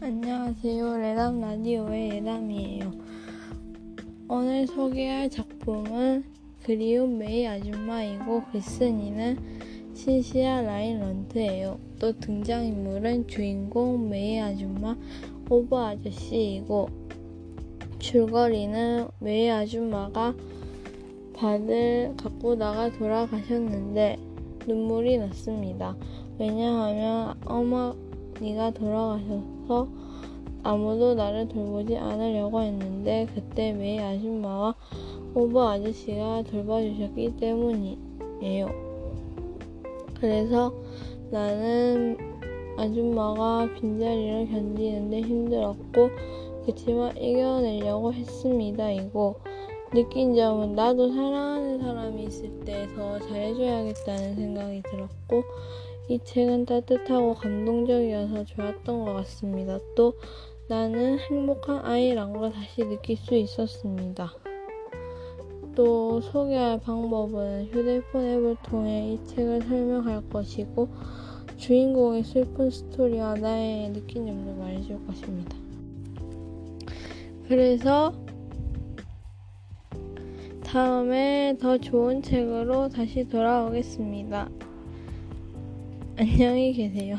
안녕하세요. 레담 라디오의 레담이에요. 오늘 소개할 작품은 그리운 메이 아줌마이고 글쓴이는 신시아 라일런트예요. 또 등장인물은 주인공 메이 아줌마 오브 아저씨이고 줄거리는 메이 아줌마가 밭을 가꾸다가 돌아가셨는데 눈물이 났습니다. 왜냐하면 어머 니가 돌아가셔서 아무도 나를 돌보지 않으려고 했는데 그때 메이 아줌마와 오버 아저씨가 돌봐주셨기 때문이에요. 그래서 나는 아줌마가 빈자리를 견디는데 힘들었고 그치만 이겨내려고 했습니다. 이고 느낀 점은 나도 사랑하는 사람이 있을 때 더 잘해줘야겠다는 생각이 들었고 이 책은 따뜻하고 감동적이어서 좋았던 것 같습니다. 또 나는 행복한 아이란 걸 다시 느낄 수 있었습니다. 또 소개할 방법은 휴대폰 앱을 통해 이 책을 설명할 것이고 주인공의 슬픈 스토리와 나의 느낀 점도 말해줄 것입니다. 그래서 다음에 더 좋은 책으로 다시 돌아오겠습니다. 안녕히 계세요.